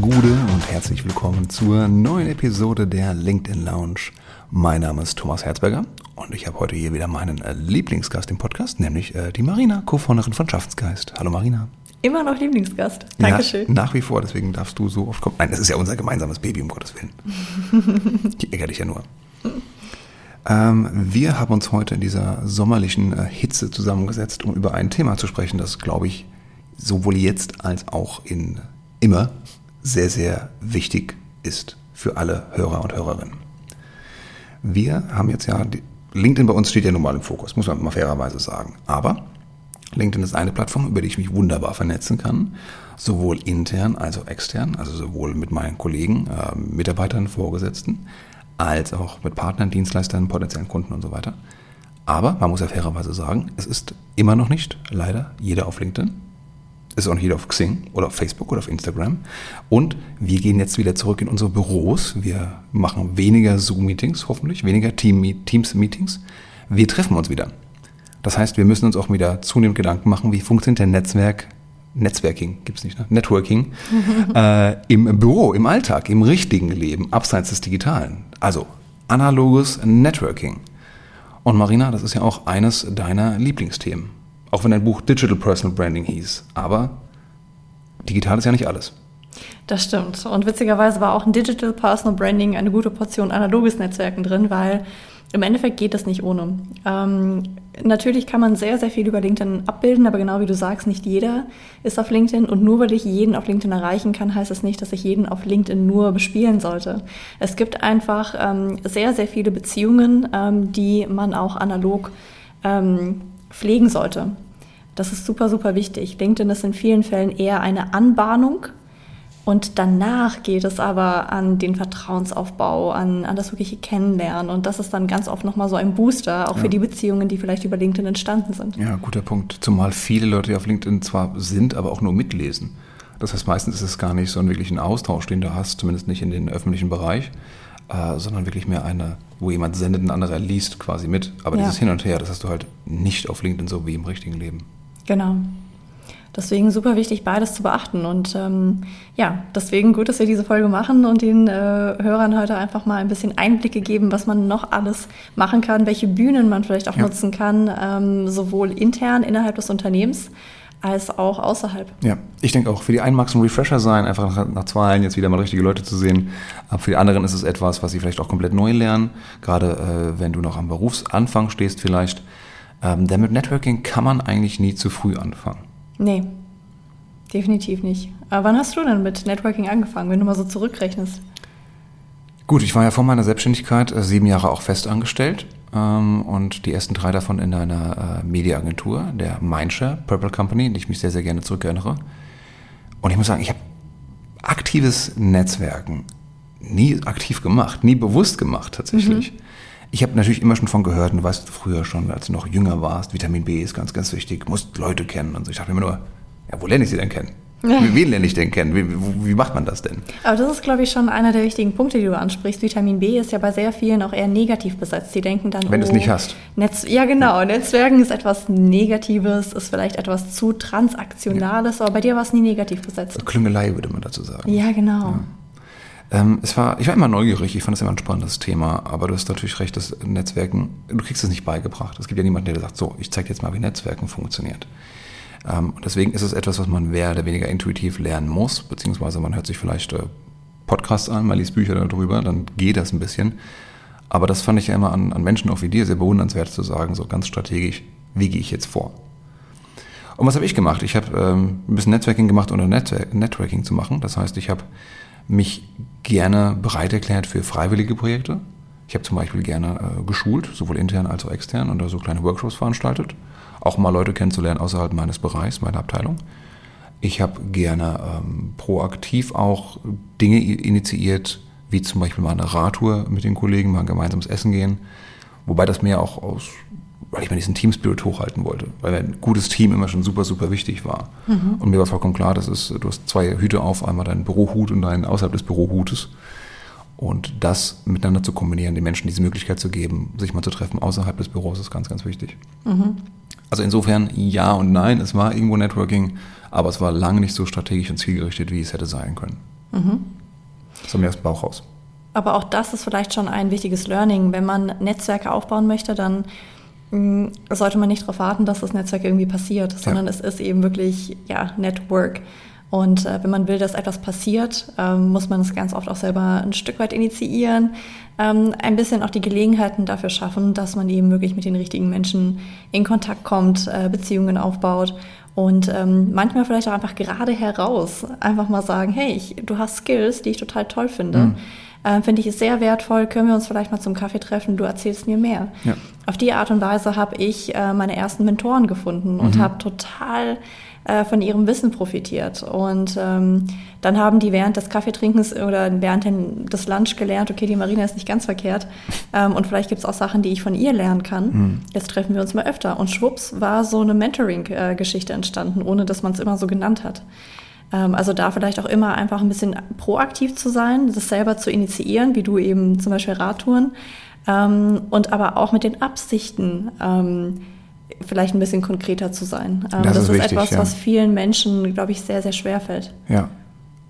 Gude und herzlich willkommen zur neuen Episode der LinkedIn Lounge. Mein Name ist Thomas Herzberger und ich habe heute hier wieder meinen äh, Lieblingsgast im Podcast, nämlich äh, die Marina, Co-Founderin von Schaffensgeist. Hallo Marina. Immer noch Lieblingsgast. Dankeschön. Ja, nach wie vor, deswegen darfst du so oft kommen. Nein, das ist ja unser gemeinsames Baby, um Gottes Willen. ich ärgere dich ja nur. Ähm, wir haben uns heute in dieser sommerlichen äh, Hitze zusammengesetzt, um über ein Thema zu sprechen, das, glaube ich, sowohl jetzt als auch in immer sehr, sehr wichtig ist für alle Hörer und Hörerinnen. Wir haben jetzt ja, LinkedIn bei uns steht ja nun mal im Fokus, muss man mal fairerweise sagen. Aber LinkedIn ist eine Plattform, über die ich mich wunderbar vernetzen kann, sowohl intern als auch extern, also sowohl mit meinen Kollegen, äh, Mitarbeitern, Vorgesetzten, als auch mit Partnern, Dienstleistern, potenziellen Kunden und so weiter. Aber man muss ja fairerweise sagen, es ist immer noch nicht leider jeder auf LinkedIn. Ist auch nicht jeder auf Xing oder auf Facebook oder auf Instagram. Und wir gehen jetzt wieder zurück in unsere Büros. Wir machen weniger Zoom-Meetings, hoffentlich, weniger Teams-Meetings. Wir treffen uns wieder. Das heißt, wir müssen uns auch wieder zunehmend Gedanken machen, wie funktioniert der Netzwerk, Netzwerking, gibt es nicht, ne? Networking, äh, im Büro, im Alltag, im richtigen Leben, abseits des Digitalen. Also analoges Networking. Und Marina, das ist ja auch eines deiner Lieblingsthemen. Auch wenn dein Buch Digital Personal Branding hieß. Aber digital ist ja nicht alles. Das stimmt. Und witzigerweise war auch ein Digital Personal Branding eine gute Portion analoges Netzwerken drin, weil im Endeffekt geht das nicht ohne. Ähm, natürlich kann man sehr, sehr viel über LinkedIn abbilden, aber genau wie du sagst, nicht jeder ist auf LinkedIn und nur weil ich jeden auf LinkedIn erreichen kann, heißt das nicht, dass ich jeden auf LinkedIn nur bespielen sollte. Es gibt einfach ähm, sehr, sehr viele Beziehungen, ähm, die man auch analog ähm, pflegen sollte. Das ist super, super wichtig. LinkedIn ist in vielen Fällen eher eine Anbahnung und danach geht es aber an den Vertrauensaufbau, an, an das wirkliche Kennenlernen. Und das ist dann ganz oft nochmal so ein Booster, auch ja. für die Beziehungen, die vielleicht über LinkedIn entstanden sind. Ja, guter Punkt. Zumal viele Leute auf LinkedIn zwar sind, aber auch nur mitlesen. Das heißt, meistens ist es gar nicht so ein wirklichen Austausch, den du hast, zumindest nicht in den öffentlichen Bereich, äh, sondern wirklich mehr eine, wo jemand sendet, ein anderer liest quasi mit. Aber ja. dieses Hin und Her, das hast du halt nicht auf LinkedIn so wie im richtigen Leben. Genau. Deswegen super wichtig, beides zu beachten. Und ähm, ja, deswegen gut, dass wir diese Folge machen und den äh, Hörern heute einfach mal ein bisschen Einblicke geben, was man noch alles machen kann, welche Bühnen man vielleicht auch ja. nutzen kann, ähm, sowohl intern innerhalb des Unternehmens als auch außerhalb. Ja, ich denke auch, für die einen mag es ein Refresher sein, einfach nach, nach zwei Jahren jetzt wieder mal richtige Leute zu sehen. Aber für die anderen ist es etwas, was sie vielleicht auch komplett neu lernen, gerade äh, wenn du noch am Berufsanfang stehst vielleicht. Ähm, denn mit Networking kann man eigentlich nie zu früh anfangen. Nee, definitiv nicht. Aber wann hast du denn mit Networking angefangen, wenn du mal so zurückrechnest? Gut, ich war ja vor meiner Selbstständigkeit äh, sieben Jahre auch fest angestellt ähm, und die ersten drei davon in einer äh, Mediaagentur, der Mindshare Purple Company, in die ich mich sehr, sehr gerne zurückerinnere. Und ich muss sagen, ich habe aktives Netzwerken nie aktiv gemacht, nie bewusst gemacht tatsächlich. Mhm. Ich habe natürlich immer schon von gehört, und du weißt früher schon, als du noch jünger warst, Vitamin B ist ganz, ganz wichtig, musst Leute kennen und so. Ich dachte mir nur, ja, wo lerne ich sie denn kennen? Ja. Wen lerne ich denn kennen? Wie, wie, macht man das denn? Aber das ist, glaube ich, schon einer der wichtigen Punkte, die du ansprichst. Vitamin B ist ja bei sehr vielen auch eher negativ besetzt. Die denken dann, wenn oh, du es nicht hast. Netz ja, genau. Ja. Netzwerken ist etwas Negatives, ist vielleicht etwas zu Transaktionales, ja. aber bei dir war es nie negativ besetzt. Klüngelei würde man dazu sagen. Ja, genau. Ähm, es war, ich war immer neugierig, ich fand es immer ein spannendes Thema, aber du hast natürlich recht, dass Netzwerken, du kriegst es nicht beigebracht. Es gibt ja niemanden, der sagt, so, ich zeige jetzt mal, wie Netzwerken funktioniert. Ähm, deswegen ist es etwas, was man mehr oder weniger intuitiv lernen muss, beziehungsweise man hört sich vielleicht äh, Podcasts an, man liest Bücher darüber, dann geht das ein bisschen. Aber das fand ich ja immer an, an Menschen auch wie dir sehr bewundernswert zu sagen, so ganz strategisch, wie gehe ich jetzt vor? Und was habe ich gemacht? Ich habe ähm, ein bisschen Netzwerking gemacht, Network Networking zu machen. Das heißt, ich habe mich gerne bereit erklärt für freiwillige Projekte. Ich habe zum Beispiel gerne äh, geschult, sowohl intern als auch extern, und da so kleine Workshops veranstaltet. Auch mal Leute kennenzulernen außerhalb meines Bereichs, meiner Abteilung. Ich habe gerne ähm, proaktiv auch Dinge initiiert, wie zum Beispiel mal eine Radtour mit den Kollegen, mal ein gemeinsames Essen gehen. Wobei das mehr auch aus weil ich mir diesen Teamspirit hochhalten wollte, weil ein gutes Team immer schon super, super wichtig war. Mhm. Und mir war vollkommen klar, dass es, du hast zwei Hüte auf, einmal deinen Bürohut und deinen außerhalb des Bürohutes. Und das miteinander zu kombinieren, den Menschen diese Möglichkeit zu geben, sich mal zu treffen außerhalb des Büros, ist ganz, ganz wichtig. Mhm. Also insofern ja und nein, es war irgendwo Networking, aber es war lange nicht so strategisch und zielgerichtet, wie es hätte sein können. Mhm. So mehr aus dem Bauch raus. Aber auch das ist vielleicht schon ein wichtiges Learning. Wenn man Netzwerke aufbauen möchte, dann mh, mm, sollte man nicht darauf warten, dass das Netzwerk irgendwie passiert, sondern ja. es ist eben wirklich ja, Network. Und äh, wenn man will, dass etwas passiert, ähm, muss man es ganz oft auch selber ein Stück weit initiieren, ähm, ein bisschen auch die Gelegenheiten dafür schaffen, dass man eben wirklich mit den richtigen Menschen in Kontakt kommt, äh, Beziehungen aufbaut und ähm, manchmal vielleicht auch einfach gerade heraus einfach mal sagen, hey, ich, du hast Skills, die ich total toll finde. Mhm. Äh, finde ich es sehr wertvoll, können wir uns vielleicht mal zum Kaffee treffen, du erzählst mir mehr. Ja. Auf die Art und Weise habe ich äh, meine ersten Mentoren gefunden mhm. und habe total äh, von ihrem Wissen profitiert. Und ähm, dann haben die während des Kaffeetrinkens oder während des Lunch gelernt, okay, die Marina ist nicht ganz verkehrt ähm, und vielleicht gibt es auch Sachen, die ich von ihr lernen kann. Mhm. Jetzt treffen wir uns mal öfter. Und schwupps war so eine Mentoring-Geschichte entstanden, ohne dass man es immer so genannt hat. Ähm, also da vielleicht auch immer einfach ein bisschen proaktiv zu sein, das selber zu initiieren, wie du eben zum Beispiel Radtouren. Ähm, und aber auch mit den Absichten ähm, vielleicht ein bisschen konkreter zu sein. Ähm, das, das, ist, wichtig, etwas, ja. was vielen Menschen, glaube ich, sehr, sehr schwer fällt. Ja.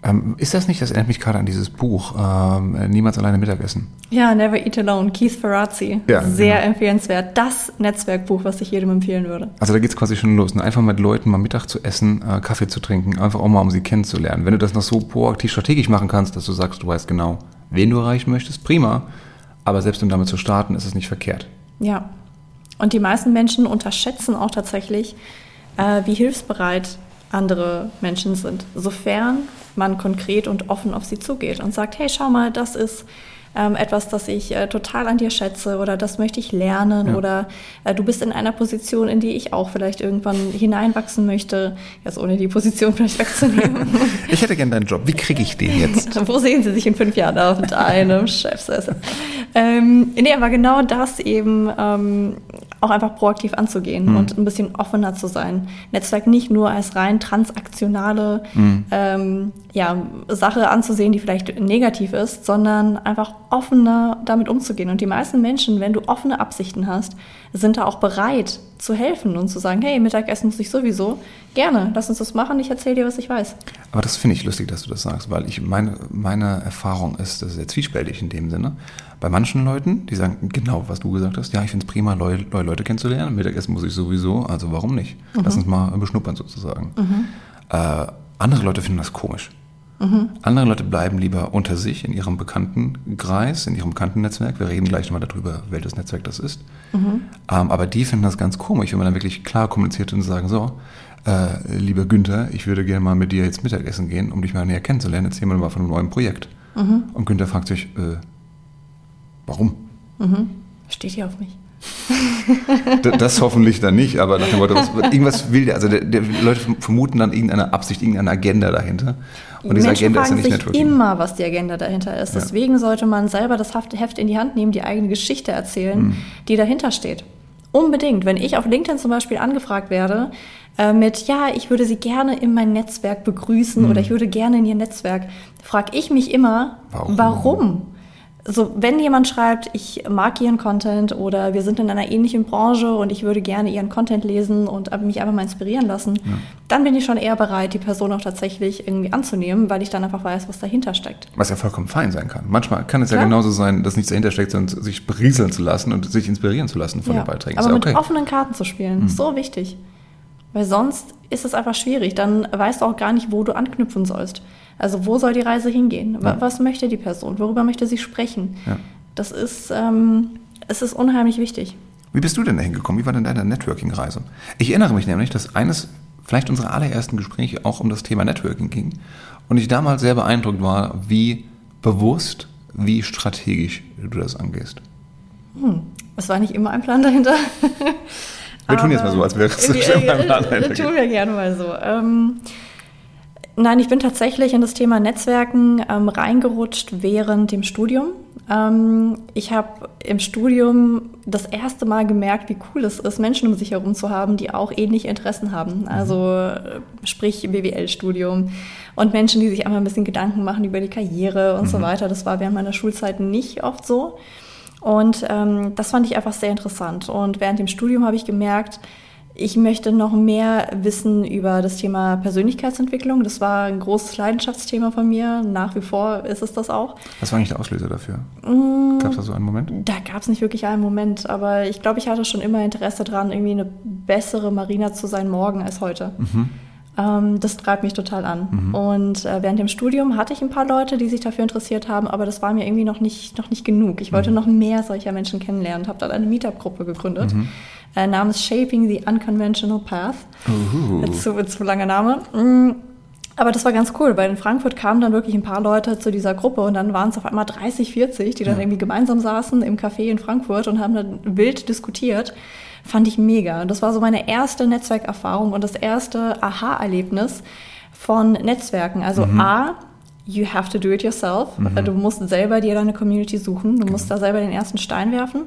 Ähm, ist das nicht, das erinnert mich gerade an dieses Buch, ähm, Niemals alleine Mittagessen? Ja, Never Eat Alone, Keith Ferrazzi. Ja, Sehr genau. empfehlenswert. Das Netzwerkbuch, was ich jedem empfehlen würde. Also da geht es quasi schon los. Ne? Einfach mit Leuten mal Mittag zu essen, äh, Kaffee zu trinken, einfach auch mal, um sie kennenzulernen. Wenn du das noch so proaktiv strategisch machen kannst, dass du sagst, du weißt genau, wen du erreichen möchtest, prima. Aber selbst um damit zu starten, ist es nicht verkehrt. Ja, und die meisten Menschen unterschätzen auch tatsächlich, äh, wie hilfsbereit andere Menschen sind, sofern man konkret und offen auf sie zugeht und sagt, hey, schau mal, das ist ähm, etwas, das ich äh, total an dir schätze oder das möchte ich lernen ja. oder äh, du bist in einer Position, in die ich auch vielleicht irgendwann hineinwachsen möchte, jetzt ohne die Position vielleicht wegzunehmen. ich hätte gerne deinen Job. Wie kriege ich den jetzt? Wo sehen Sie sich in fünf Jahren auf mit einem Chefsessel? Ähm, nee, aber genau das eben ähm, auch einfach proaktiv anzugehen mhm. und ein bisschen offener zu sein. Netzwerk nicht nur als rein transaktionale mhm. ähm, ja, Sache anzusehen, die vielleicht negativ ist, sondern einfach offener damit umzugehen. Und die meisten Menschen, wenn du offene Absichten hast, sind da auch bereit zu helfen und zu sagen, hey, Mittagessen muss ich sowieso. Gerne, lass uns das machen, ich erzähle dir, was ich weiß. Aber das finde ich lustig, dass du das sagst, weil ich meine, meine Erfahrung ist, das ist sehr zwiespältig in dem Sinne. Bei manchen Leuten, die sagen genau, was du gesagt hast, ja, ich finde es prima, neue, neue, Leute kennenzulernen. Mittagessen muss ich sowieso, also warum nicht? Mhm. Lass uns mal beschnuppern sozusagen. Mhm. Äh, andere Leute finden das komisch. Mhm. Andere Leute bleiben lieber unter sich in ihrem Bekanntenkreis, in ihrem Bekanntennetzwerk. Wir reden gleich nochmal darüber, welches Netzwerk das ist. Mhm. Ähm, aber die finden das ganz komisch, wenn man dann wirklich klar kommuniziert und sagen, so, äh, lieber Günther, ich würde gerne mal mit dir jetzt Mittagessen gehen, um dich mal näher kennenzulernen. Erzähl mal von einem neuen Projekt. Mhm. Und Günther fragt sich, äh, warum? Mhm. Steht hier auf mich. Das hoffentlich dann nicht, aber nach dem Motto, irgendwas will der, also der, der, Leute vermuten dann irgendeine Absicht, irgendeine Agenda dahinter. Und diese Menschen Agenda ist ja nicht Networking. immer, was die Agenda dahinter ist. Ja. Deswegen sollte man selber das Heft in die Hand nehmen, die eigene Geschichte erzählen, mhm. die dahinter steht. Unbedingt. Wenn ich auf LinkedIn zum Beispiel angefragt werde äh, mit, ja, ich würde Sie gerne in mein Netzwerk begrüßen mhm. oder ich würde gerne in Ihr Netzwerk, frage ich mich immer, warum? warum? So, wenn jemand schreibt, ich mag ihren Content oder wir sind in einer ähnlichen Branche und ich würde gerne ihren Content lesen und mich einfach mal inspirieren lassen, ja. dann bin ich schon eher bereit, die Person auch tatsächlich irgendwie anzunehmen, weil ich dann einfach weiß, was dahinter steckt. Was ja vollkommen fein sein kann. Manchmal kann es Klar. ja genauso sein, dass nichts dahinter steckt, sondern sich berieseln zu lassen und sich inspirieren zu lassen von ja. den Beiträgen. Aber okay. mit offenen Karten zu spielen, mhm. so wichtig. Weil sonst ist es einfach schwierig. Dann weißt du auch gar nicht, wo du anknüpfen sollst. Also wo soll die Reise hingehen? Ja. Was möchte die Person? Worüber möchte sie sprechen? Ja. Das ist, ähm, es ist unheimlich wichtig. Wie bist du denn dahin gekommen? Wie war denn deine Networking-Reise? Ich erinnere mich nämlich, dass eines, vielleicht unserer allerersten Gespräche auch um das Thema Networking ging und ich damals sehr beeindruckt war, wie bewusst, wie strategisch du das angehst. Hm. Es war nicht immer ein Plan dahinter. wir tun jetzt mal so, als wäre es ein Plan dahinter. Tun wir gerne mal so. Ähm, Nein, ich bin tatsächlich in das Thema Netzwerken ähm, reingerutscht während dem Studium. Ähm, ich habe im Studium das erste Mal gemerkt, wie cool es ist, Menschen um sich herum zu haben, die auch ähnliche Interessen haben. Mhm. Also äh, sprich BWL-Studium und Menschen, die sich einmal ein bisschen Gedanken machen über die Karriere und mhm. so weiter. Das war während meiner Schulzeit nicht oft so. Und ähm, das fand ich einfach sehr interessant. Und während dem Studium habe ich gemerkt, ich möchte noch mehr wissen über das Thema Persönlichkeitsentwicklung. Das war ein großes Leidenschaftsthema von mir. Nach wie vor ist es das auch. Was war eigentlich der Auslöser dafür? Mm, gab es da so einen Moment? Da gab es nicht wirklich einen Moment, aber ich glaube, ich hatte schon immer Interesse daran, irgendwie eine bessere Marina zu sein morgen als heute. Mhm. Ähm, das treibt mich total an. Mhm. Und äh, während dem Studium hatte ich ein paar Leute, die sich dafür interessiert haben, aber das war mir irgendwie noch nicht, noch nicht genug. Ich wollte mhm. noch mehr solcher Menschen kennenlernen und habe dann eine Meetup-Gruppe gegründet. Mhm äh, namens Shaping the Unconventional Path. Uh. Zu, zu langer Name. Mm, aber das war ganz cool, weil in Frankfurt kamen dann wirklich ein paar Leute zu dieser Gruppe und dann waren es auf einmal 30, 40, die dann ja. irgendwie gemeinsam saßen im Café in Frankfurt und haben dann wild diskutiert. Fand ich mega. Und das war so meine erste Netzwerkerfahrung und das erste Aha-Erlebnis von Netzwerken. Also mhm. A, you have to do it yourself. Mhm. Du musst selber dir deine Community suchen. Du genau. musst da selber den ersten Stein werfen.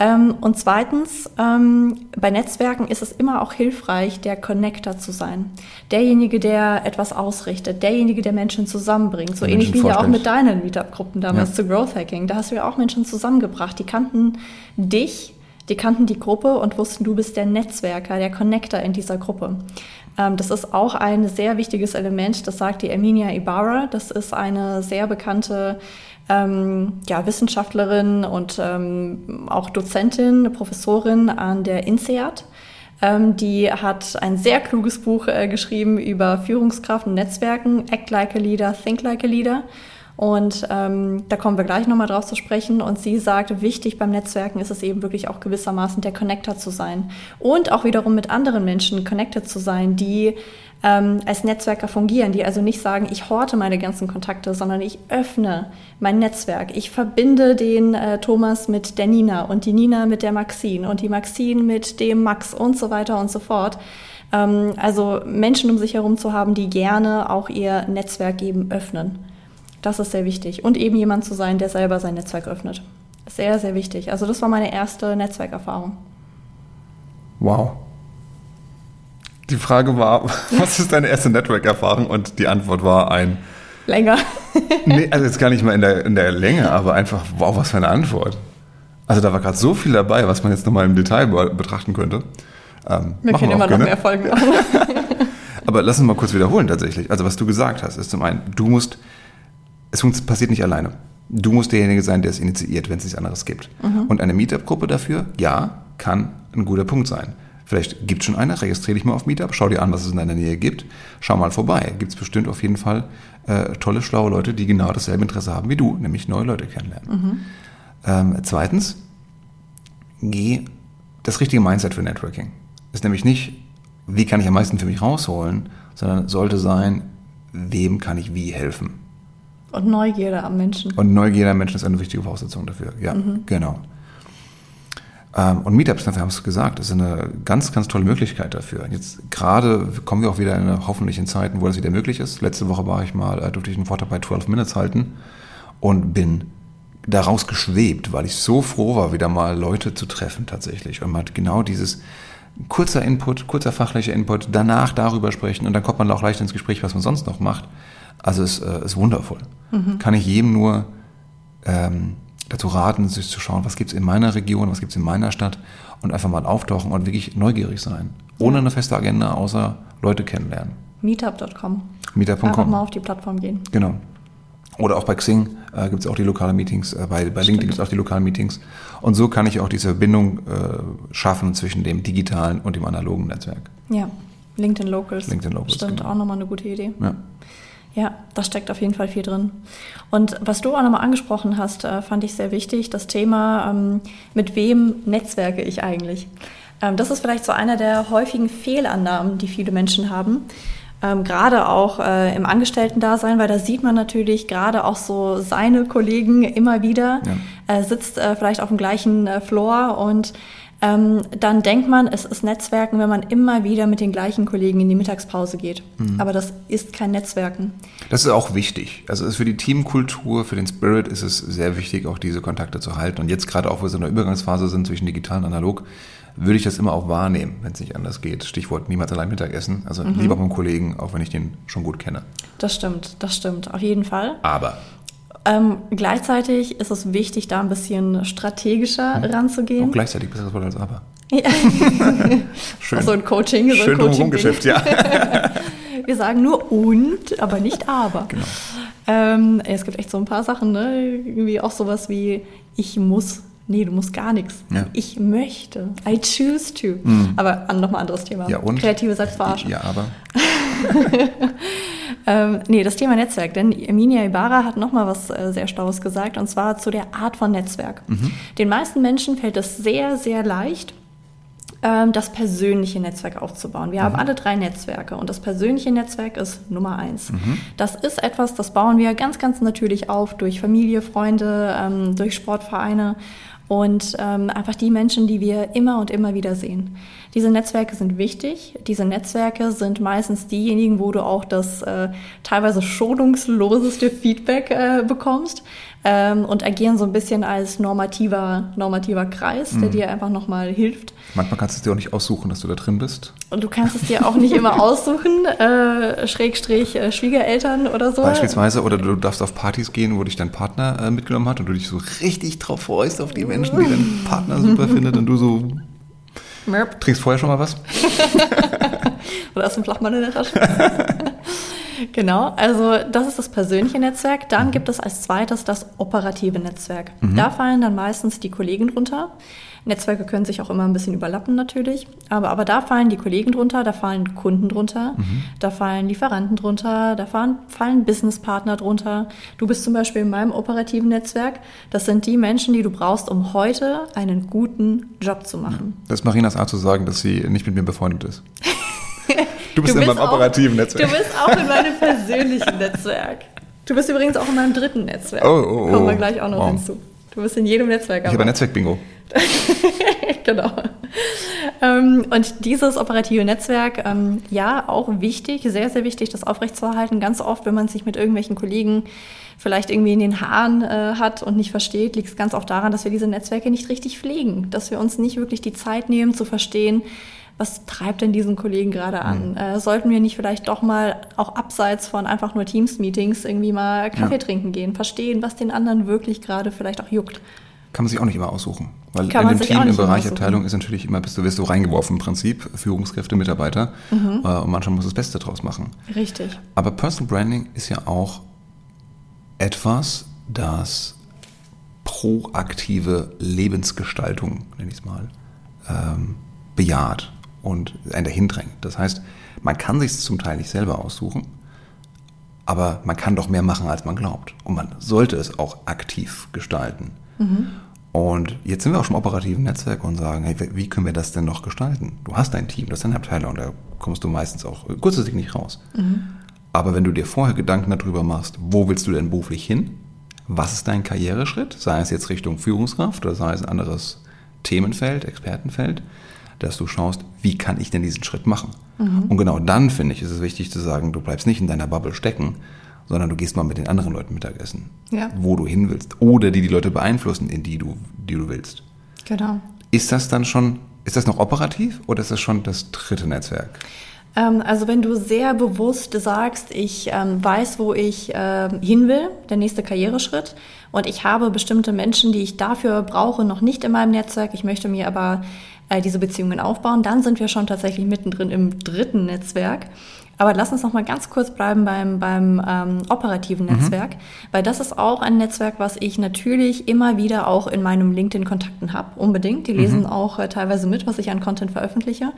Ähm, und zweitens, ähm, bei Netzwerken ist es immer auch hilfreich, der Connector zu sein. Derjenige, der etwas ausrichtet, derjenige, der Menschen zusammenbringt. So ähnlich wie ja auch mit deinen Meetup-Gruppen damals ja. zu Growth Hacking. Da hast du ja auch Menschen zusammengebracht. Die kannten dich, die kannten die Gruppe und wussten, du bist der Netzwerker, der Connector in dieser Gruppe. Ähm, das ist auch ein sehr wichtiges Element, das sagt die Erminia Ibarra. Das ist eine sehr bekannte ähm, ja, Wissenschaftlerin und ähm, auch Dozentin, Professorin an der INSEAD. Ähm, die hat ein sehr kluges Buch äh, geschrieben über Führungskraft und Netzwerken, Act Like a Leader, Think Like a Leader. Und ähm, da kommen wir gleich nochmal drauf zu sprechen. Und sie sagt, wichtig beim Netzwerken ist es eben wirklich auch gewissermaßen der Connector zu sein. Und auch wiederum mit anderen Menschen connected zu sein, die ähm, als Netzwerker fungieren, die also nicht sagen, ich horte meine ganzen Kontakte, sondern ich öffne mein Netzwerk. Ich verbinde den äh, Thomas mit der Nina und die Nina mit der Maxine und die Maxine mit dem Max und so weiter und so fort. Ähm, also Menschen um sich herum zu haben, die gerne auch ihr Netzwerk eben öffnen. Das ist sehr wichtig. Und eben jemand zu sein, der selber sein Netzwerk öffnet. Sehr, sehr wichtig. Also das war meine erste Netzwerkerfahrung. Wow. Die Frage war, was ist deine erste Network-Erfahrung? Und die Antwort war ein. Länger. nee, also jetzt gar nicht mal in der, in der Länge, aber einfach, wow, was für eine Antwort. Also da war gerade so viel dabei, was man jetzt nochmal im Detail betrachten könnte. Ähm, wir können wir immer noch mehr Folgen machen. aber lass uns mal kurz wiederholen tatsächlich. Also was du gesagt hast, ist zum einen, du musst, es passiert nicht alleine. Du musst derjenige sein, der es initiiert, wenn es nichts anderes gibt. Mhm. Und eine Meetup-Gruppe dafür, ja, kann ein guter Punkt sein. Vielleicht gibt es schon eine, registriere dich mal auf Meetup, schau dir an, was es in deiner Nähe gibt, schau mal vorbei. Gibt es bestimmt auf jeden Fall äh, tolle, schlaue Leute, die genau dasselbe Interesse haben wie du, nämlich neue Leute kennenlernen. Mhm. Ähm, zweitens, geh das richtige Mindset für Networking. Ist nämlich nicht, wie kann ich am meisten für mich rausholen, sondern sollte sein, wem kann ich wie helfen. Und Neugierde am Menschen. Und Neugierde am Menschen ist eine wichtige Voraussetzung dafür. Ja, mhm. genau. Ähm, und Meetups, dafür haben es gesagt, ist eine ganz, ganz tolle Möglichkeit dafür. Jetzt gerade kommen wir auch wieder in hoffentlich in Zeiten, wo das wieder möglich ist. Letzte Woche war ich mal, äh, durfte ich einen Vortrag bei 12 Minutes halten und bin daraus geschwebt, weil ich so froh war, wieder mal Leute zu treffen tatsächlich. Und man hat genau dieses kurzer Input, kurzer fachlicher Input, danach darüber sprechen und dann kommt man auch leicht ins Gespräch, was man sonst noch macht. Also es äh, ist wundervoll. Mhm. Kann ich jedem nur ähm, dazu raten, sich zu schauen, was gibt es in meiner Region, was gibt es in meiner Stadt und einfach mal auftauchen und wirklich neugierig sein. Ohne eine feste Agenda, außer Leute kennenlernen. Meetup.com. Meetup.com. Einfach mal auf die Plattform gehen. Genau. Oder auch bei Xing äh, gibt es auch die lokalen Meetings, äh, bei, bei LinkedIn gibt es auch die lokalen Meetings. Und so kann ich auch diese Verbindung äh, schaffen zwischen dem digitalen und dem analogen Netzwerk. Ja, LinkedIn Locals. LinkedIn Locals. Stimmt, genau. auch nochmal eine gute Idee. Ja. Ja, da steckt auf jeden Fall viel drin. Und was du auch nochmal angesprochen hast, äh, fand ich sehr wichtig, das Thema, ähm, mit wem netzwerke ich eigentlich? Ähm, das ist vielleicht so einer der häufigen Fehlannahmen, die viele Menschen haben. Ähm, gerade auch äh, im Angestellten-Dasein, weil da sieht man natürlich gerade auch so seine Kollegen immer wieder, ja. äh, sitzt vielleicht auf dem gleichen Floor und ähm, dann denkt man, es ist Netzwerken, wenn man immer wieder mit den gleichen Kollegen in die Mittagspause geht. Mhm. Aber das ist kein Netzwerken. Das ist auch wichtig. Also für die Teamkultur, für den Spirit ist es sehr wichtig, auch diese Kontakte zu halten. Und jetzt gerade auch, wo wir in der Übergangsphase sind zwischen digital und analog, würde ich das immer auch wahrnehmen, wenn es nicht anders geht. Stichwort niemals allein Mittagessen. Also mhm. lieber mit einem Kollegen, auch wenn ich den schon gut kenne. Das stimmt, das stimmt, auf jeden Fall. Aber ähm, gleichzeitig ist es wichtig, da ein bisschen strategischer hm. ranzugehen. Auch gleichzeitig besser das Wort als aber. Ja. Schön. so ein Coaching, so Schön Coaching Geschäft, ja. Wir sagen nur und, aber nicht aber. Genau. Ähm, es gibt echt so ein paar Sachen, ne? Irgendwie auch sowas wie ich muss. Nee, du musst gar nichts. Ja. Ich möchte. I choose to. Aber an, nochmal anderes Thema. Ja, und? Kreative Selbstverarschung. Ja, aber. Ähm, nee, das Thema Netzwerk. Denn Emilia Ibarra hat nochmal was äh, sehr Schlaues gesagt, und zwar zu der Art von Netzwerk. Den meisten Menschen fällt es sehr, sehr leicht, ähm, das persönliche Netzwerk aufzubauen. Wir haben alle drei Netzwerke und das persönliche Netzwerk ist Nummer eins. Das ist etwas, das bauen wir ganz, ganz natürlich auf durch Familie, Freunde, ähm, durch Sportvereine und ähm, einfach die Menschen, die wir immer und immer wieder sehen. Diese Netzwerke sind wichtig. Diese Netzwerke sind meistens diejenigen, wo du auch das äh, teilweise schonungsloseste Feedback äh, bekommst ähm, und agieren so ein bisschen als normativer, normativer Kreis, der dir einfach nochmal hilft. Manchmal kannst du es dir auch nicht aussuchen, dass du da drin bist. Und du kannst es dir auch nicht immer aussuchen, äh, Schrägstrich äh, Schwiegereltern oder so. Beispielsweise, oder du darfst auf Partys gehen, wo dich dein Partner äh, mitgenommen hat und du dich so richtig drauf freust auf die Menschen, die dein Partner super findet und du so Merp. trinkst vorher schon mal was. Oder hast du einen Flachmann in der Tasche? genau, also das ist das persönliche Netzwerk. Dann gibt es als zweites das operative Netzwerk. Da fallen dann meistens die Kollegen drunter. Netzwerke können sich auch immer ein bisschen überlappen natürlich, aber, aber da fallen die Kollegen drunter, da fallen Kunden drunter, da fallen Lieferanten drunter, da fallen, fallen Businesspartner drunter. Du bist zum Beispiel in meinem operativen Netzwerk. Das sind die Menschen, die du brauchst, um heute einen guten Job zu machen. Das ist Marinas Art zu sagen, dass sie nicht mit mir befreundet ist. Du bist in meinem auch- operativen Netzwerk. Du bist auch in meinem persönlichen Netzwerk. Du bist übrigens auch in meinem dritten Netzwerk. Oh, oh, oh. Kommen wir gleich auch noch Wow. hinzu. Du bist in jedem Netzwerk. Ich habe ein Netzwerk-Bingo. genau. Ähm, und dieses operative Netzwerk, ähm, ja, auch wichtig, sehr, sehr wichtig, das aufrechtzuerhalten. Ganz oft, wenn man sich mit irgendwelchen Kollegen vielleicht irgendwie in den Haaren äh, hat und nicht versteht, liegt es ganz oft daran, dass wir diese Netzwerke nicht richtig pflegen, dass wir uns nicht wirklich die Zeit nehmen zu verstehen, was treibt denn diesen Kollegen gerade an? Äh, sollten wir nicht vielleicht doch mal auch abseits von einfach nur Teams-Meetings irgendwie mal Kaffee Ja. trinken gehen, verstehen, was den anderen wirklich gerade vielleicht auch juckt? Kann man sich auch nicht immer aussuchen. Weil Kann in dem Team, im Bereich aussuchen. Abteilung ist natürlich immer, bist du wirst so reingeworfen im Prinzip, Führungskräfte, Mitarbeiter. Mhm. Äh, Und manchmal muss das Beste draus machen. Richtig. Aber Personal Branding ist ja auch etwas, das proaktive Lebensgestaltung, nenne ich es mal, ähm, bejaht und einen dahin drängt. Das heißt, man kann sich zum Teil nicht selber aussuchen, aber man kann doch mehr machen, als man glaubt. Und man sollte es auch aktiv gestalten. Und jetzt sind wir auch schon im operativen Netzwerk und sagen, hey, wie können wir das denn noch gestalten? Du hast ein Team, das ist eine Abteilung, und da kommst du meistens auch kurzfristig nicht raus. Aber wenn du dir vorher Gedanken darüber machst, wo willst du denn beruflich hin? Was ist dein Karriereschritt? Sei es jetzt Richtung Führungskraft oder sei es ein anderes Themenfeld, Expertenfeld, dass du schaust, wie kann ich denn diesen Schritt machen? Und genau dann, finde ich, ist es wichtig zu sagen, du bleibst nicht in deiner Bubble stecken, sondern du gehst mal mit den anderen Leuten Mittagessen, Ja. wo du hin willst oder die die Leute beeinflussen, in die du, die du willst. Genau. Ist das dann schon, ist das noch operativ oder ist das schon das dritte Netzwerk? Ähm, also wenn du sehr bewusst sagst, ich ähm, weiß, wo ich ähm, hin will, der nächste Karriereschritt, und ich habe bestimmte Menschen, die ich dafür brauche, noch nicht in meinem Netzwerk, ich möchte mir aber äh, diese Beziehungen aufbauen, dann sind wir schon tatsächlich mittendrin im dritten Netzwerk. Aber lass uns noch mal ganz kurz bleiben beim, beim ähm, operativen Netzwerk, weil das ist auch ein Netzwerk, was ich natürlich immer wieder auch in meinem LinkedIn-Kontakten habe, unbedingt. Die lesen auch äh, teilweise mit, was ich an Content veröffentliche.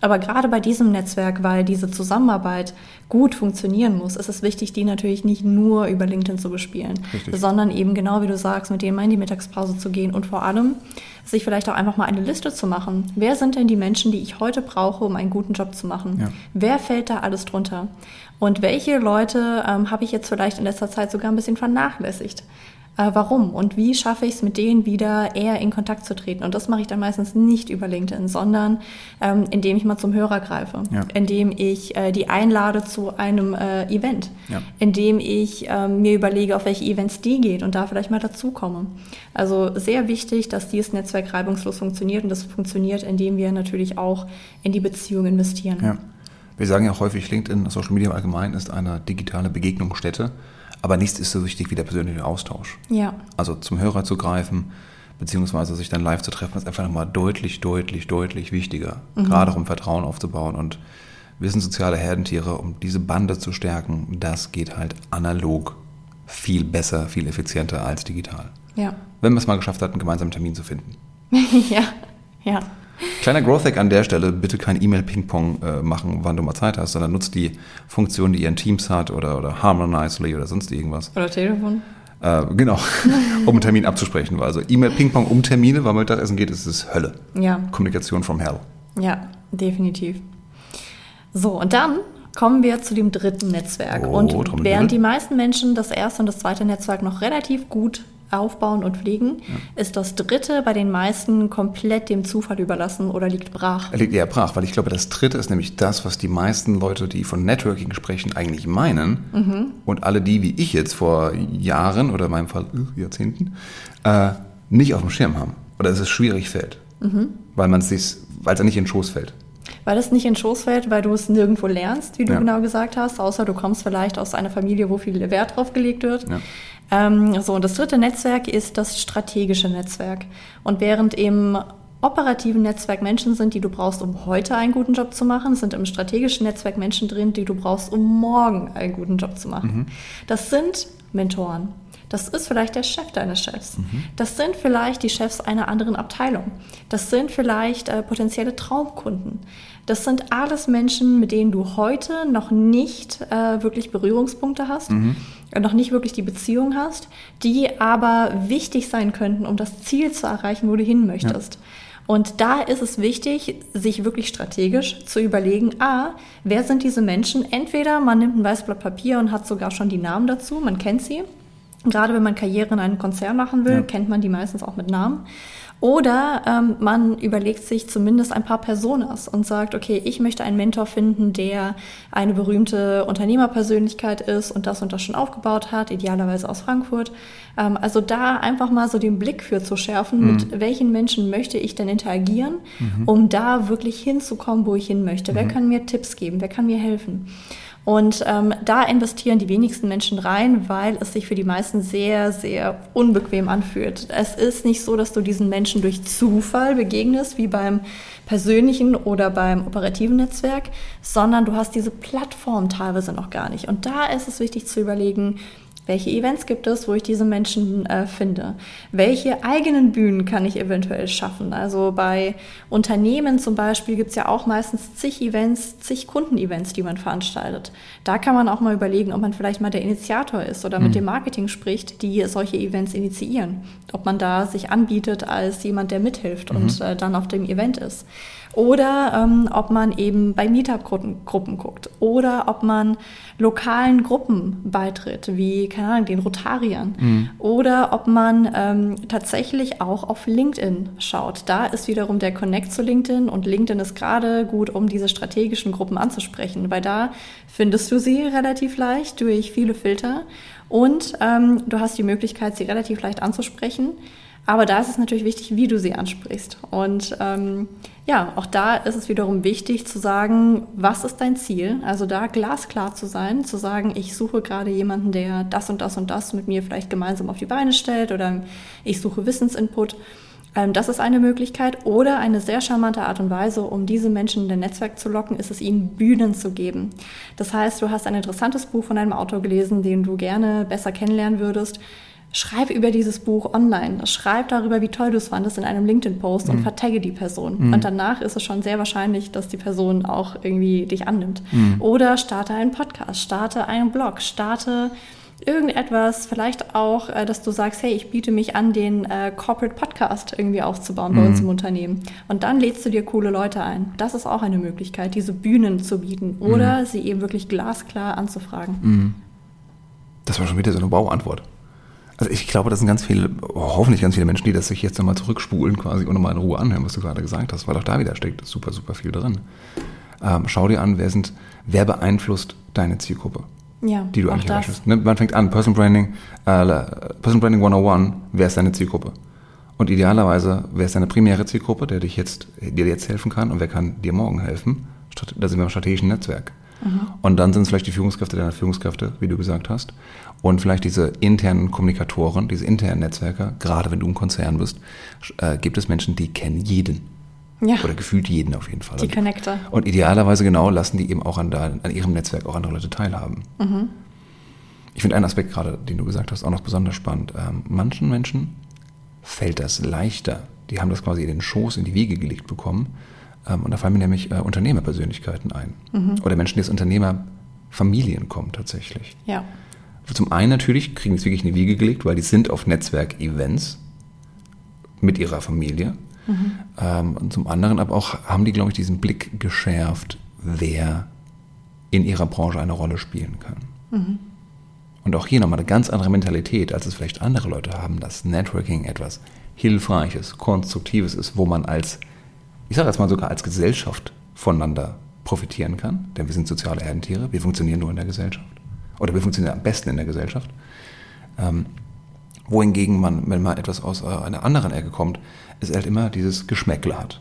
Aber gerade bei diesem Netzwerk, weil diese Zusammenarbeit gut funktionieren muss, ist es wichtig, die natürlich nicht nur über LinkedIn zu bespielen, Richtig. sondern eben genau wie du sagst, mit denen mal in die Mittagspause zu gehen und vor allem sich vielleicht auch einfach mal eine Liste zu machen. Wer sind denn die Menschen, die ich heute brauche, um einen guten Job zu machen? Ja. Wer fällt da alles drunter? Und welche Leute ähm, habe ich jetzt vielleicht in letzter Zeit sogar ein bisschen vernachlässigt? Äh, warum? Und wie schaffe ich es, mit denen wieder eher in Kontakt zu treten? Und das mache ich dann meistens nicht über LinkedIn, sondern ähm, indem ich mal zum Hörer greife, Ja. indem ich äh, die einlade zu einem äh, Event, Ja. indem ich ähm, mir überlege, auf welche Events die geht und da vielleicht mal dazukomme. Also sehr wichtig, dass dieses Netzwerk reibungslos funktioniert und das funktioniert, indem wir natürlich auch in die Beziehung investieren. Ja. Wir sagen ja häufig, LinkedIn, Social Media im Allgemeinen ist eine digitale Begegnungsstätte, aber nichts ist so wichtig wie der persönliche Austausch. Ja. Also zum Hörer zu greifen, beziehungsweise sich dann live zu treffen, ist einfach nochmal deutlich, deutlich, deutlich wichtiger. Gerade auch um Vertrauen aufzubauen und wir sind soziale Herdentiere, um diese Bande zu stärken, das geht halt analog viel besser, viel effizienter als digital. Ja. Wenn man es mal geschafft hat, einen gemeinsamen Termin zu finden. ja, ja. Kleiner Growth Hack an der Stelle, bitte kein E-Mail-Ping-Pong äh, machen, wann du mal Zeit hast, sondern nutzt die Funktion, die ihr in Teams hat oder, oder Harmonizely oder sonst irgendwas. Oder Telefon. Äh, genau, um einen Termin abzusprechen. Also E-Mail-Ping-Pong um Termine, weil man Mittagessen geht, ist es Hölle. Ja, Kommunikation from hell. ja, definitiv. So, und dann kommen wir zu dem dritten Netzwerk. Oh, und während die meisten Menschen das erste und das zweite Netzwerk noch relativ gut aufbauen und pflegen, ist das dritte bei den meisten komplett dem Zufall überlassen oder liegt brach. Er liegt eher brach, weil ich glaube, das dritte ist nämlich das, was die meisten Leute, die von Networking sprechen, eigentlich meinen. Und alle die, wie ich jetzt vor Jahren oder in meinem Fall äh, Jahrzehnten, äh, nicht auf dem Schirm haben. Oder dass es schwierig fällt. Weil man es sich, weil es ja nicht in den Schoß fällt. Weil es nicht in Schoß fällt, weil du es nirgendwo lernst, wie du Ja. genau gesagt hast, außer du kommst vielleicht aus einer Familie, wo viel Wert drauf gelegt wird. Ja. Ähm, so, und das dritte Netzwerk ist das strategische Netzwerk. Und während im operativen Netzwerk Menschen sind, die du brauchst, um heute einen guten Job zu machen, sind im strategischen Netzwerk Menschen drin, die du brauchst, um morgen einen guten Job zu machen. Das sind Mentoren. Das ist vielleicht der Chef deines Chefs. Das sind vielleicht die Chefs einer anderen Abteilung. Das sind vielleicht äh, potenzielle Traumkunden. Das sind alles Menschen, mit denen du heute noch nicht äh, wirklich Berührungspunkte hast, äh, noch nicht wirklich die Beziehung hast, die aber wichtig sein könnten, um das Ziel zu erreichen, wo du hin möchtest. Und da ist es wichtig, sich wirklich strategisch zu überlegen, a, wer sind diese Menschen? Entweder man nimmt ein weißes Blatt Papier und hat sogar schon die Namen dazu, man kennt sie. Gerade wenn man Karriere in einem Konzern machen will, Ja. kennt man die meistens auch mit Namen. Oder ähm, man überlegt sich zumindest ein paar Personas und sagt, okay, ich möchte einen Mentor finden, der eine berühmte Unternehmerpersönlichkeit ist und das und das schon aufgebaut hat, idealerweise aus Frankfurt. Ähm, also da einfach mal so den Blick für zu schärfen, mit welchen Menschen möchte ich denn interagieren, um da wirklich hinzukommen, wo ich hin möchte. Wer kann mir Tipps geben? Wer kann mir helfen? Und ähm, da investieren die wenigsten Menschen rein, weil es sich für die meisten sehr, sehr unbequem anfühlt. Es ist nicht so, dass du diesen Menschen durch Zufall begegnest, wie beim persönlichen oder beim operativen Netzwerk, sondern du hast diese Plattform teilweise noch gar nicht. Und da ist es wichtig zu überlegen, welche Events gibt es, wo ich diese Menschen äh, finde? Welche eigenen Bühnen kann ich eventuell schaffen? Also bei Unternehmen zum Beispiel gibt es ja auch meistens zig Events, zig Kundenevents, die man veranstaltet. Da kann man auch mal überlegen, ob man vielleicht mal der Initiator ist oder mit dem Marketing spricht, die solche Events initiieren. Ob man da sich anbietet als jemand, der mithilft und äh, dann auf dem Event ist. Oder ähm, ob man eben bei Meetup-Gruppen Gruppen guckt. Oder ob man lokalen Gruppen beitritt, wie, keine Ahnung, den Rotariern. Oder ob man ähm, tatsächlich auch auf LinkedIn schaut. Da ist wiederum der Connect zu LinkedIn und LinkedIn ist gerade gut, um diese strategischen Gruppen anzusprechen, weil da findest du sie relativ leicht durch viele Filter und ähm, du hast die Möglichkeit, sie relativ leicht anzusprechen. Aber da ist es natürlich wichtig, wie du sie ansprichst. Und ähm, ja, auch da ist es wiederum wichtig zu sagen, was ist dein Ziel? Also da glasklar zu sein, zu sagen, ich suche gerade jemanden, der das und das und das mit mir vielleicht gemeinsam auf die Beine stellt oder ich suche Wissensinput. Ähm, das ist eine Möglichkeit. Oder eine sehr charmante Art und Weise, um diese Menschen in dein Netzwerk zu locken, ist es ihnen Bühnen zu geben. Das heißt, du hast ein interessantes Buch von einem Autor gelesen, den du gerne besser kennenlernen würdest. Schreib über dieses Buch online. Schreib darüber, wie toll du es fandest in einem LinkedIn-Post und vertagge die Person. Und danach ist es schon sehr wahrscheinlich, dass die Person auch irgendwie dich annimmt. Oder starte einen Podcast, starte einen Blog, starte irgendetwas, vielleicht auch, äh, dass du sagst, hey, ich biete mich an, den äh, Corporate Podcast irgendwie aufzubauen bei uns im Unternehmen. Und dann lädst du dir coole Leute ein. Das ist auch eine Möglichkeit, diese Bühnen zu bieten oder sie eben wirklich glasklar anzufragen. Das war schon wieder so eine Bauantwort. Also ich glaube, das sind ganz viele, hoffentlich ganz viele Menschen, die das sich jetzt nochmal zurückspulen quasi und nochmal in Ruhe anhören, was du gerade gesagt hast, weil auch da wieder steckt super, super viel drin. Ähm, schau dir an, wer sind, wer beeinflusst deine Zielgruppe, Ja, die du eigentlich erreichst. Ne? Man fängt an, Person Branding, äh, Person Branding 101, wer ist deine Zielgruppe? Und idealerweise, wer ist deine primäre Zielgruppe, der dich jetzt, dir jetzt helfen kann und wer kann dir morgen helfen? Da sind wir im strategischen Netzwerk. Und dann sind es vielleicht die Führungskräfte deiner Führungskräfte, wie du gesagt hast. Und vielleicht diese internen Kommunikatoren, diese internen Netzwerker, gerade wenn du im Konzern bist, äh, gibt es Menschen, die kennen jeden. Ja. Oder gefühlt jeden auf jeden Fall. Die Connector. Und idealerweise genau lassen die eben auch an, da, an ihrem Netzwerk auch andere Leute teilhaben. Ich finde einen Aspekt gerade, den du gesagt hast, auch noch besonders spannend. Ähm, manchen Menschen fällt das leichter. Die haben das quasi in den Schoß, in die Wiege gelegt bekommen. Ähm, und da fallen mir nämlich äh, Unternehmerpersönlichkeiten ein. Oder Menschen, die aus Unternehmerfamilien kommen tatsächlich. Ja. Zum einen natürlich kriegen die es wirklich in die Wiege gelegt, weil die sind auf Netzwerk-Events mit ihrer Familie. Ähm, und zum anderen aber auch haben die, glaube ich, diesen Blick geschärft, wer in ihrer Branche eine Rolle spielen kann. Und auch hier nochmal eine ganz andere Mentalität, als es vielleicht andere Leute haben, dass Networking etwas Hilfreiches, Konstruktives ist, wo man als, ich sage jetzt mal sogar als Gesellschaft voneinander profitieren kann. Denn wir sind soziale Herdentiere, wir funktionieren nur in der Gesellschaft. Oder wir funktionieren am besten in der Gesellschaft. Ähm, wohingegen man, wenn man etwas aus äh, einer anderen Ecke kommt, es halt immer dieses Geschmäckle hat.